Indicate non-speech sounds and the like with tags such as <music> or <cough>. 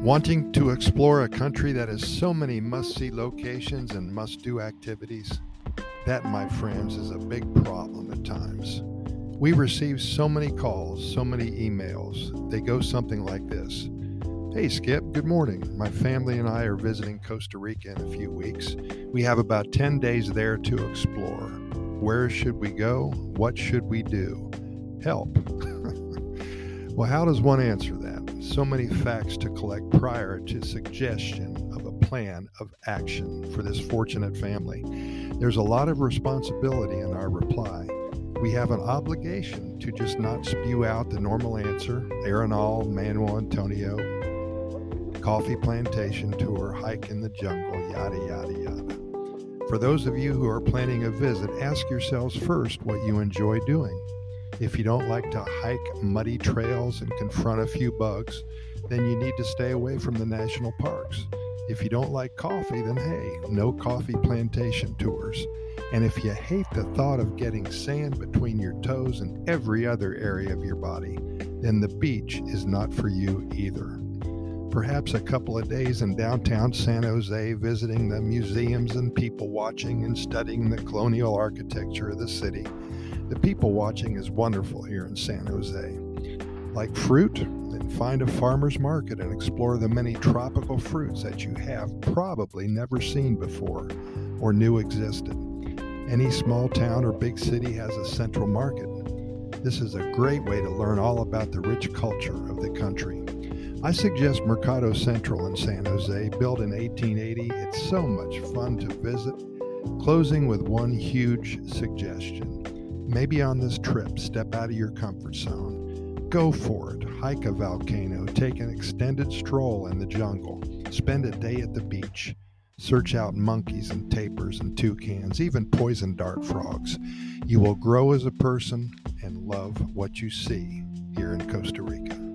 Wanting to explore a country that has so many must see locations and must do activities? That, my friends, is a big problem at times. We receive so many calls, so many emails. They go something like this Hey, Skip, good morning. My family and I are visiting Costa Rica in a few weeks. We have about 10 days there to explore. Where should we go? What should we do? Help. <laughs> well, how does one answer that? So many facts to collect prior to suggestion of a plan of action for this fortunate family. There's a lot of responsibility in our reply. We have an obligation to just not spew out the normal answer, Arenal, Manuel Antonio, coffee plantation tour, hike in the jungle, yada, yada, yada. For those of you who are planning a visit, ask yourselves first what you enjoy doing. If you don't like to hike muddy trails and confront a few bugs, then you need to stay away from the national parks. If you don't like coffee, then hey, no coffee plantation tours. And if you hate the thought of getting sand between your toes and every other area of your body, then the beach is not for you either perhaps a couple of days in downtown San Jose visiting the museums and people watching and studying the colonial architecture of the city. The people watching is wonderful here in San Jose. Like fruit, then find a farmer's market and explore the many tropical fruits that you have probably never seen before or knew existed. Any small town or big city has a central market. This is a great way to learn all about the rich culture of the country. I suggest Mercado Central in San Jose, built in 1880. It's so much fun to visit. Closing with one huge suggestion. Maybe on this trip, step out of your comfort zone. Go for it. Hike a volcano, take an extended stroll in the jungle, spend a day at the beach. Search out monkeys and tapirs and toucans, even poison dart frogs. You will grow as a person and love what you see here in Costa Rica.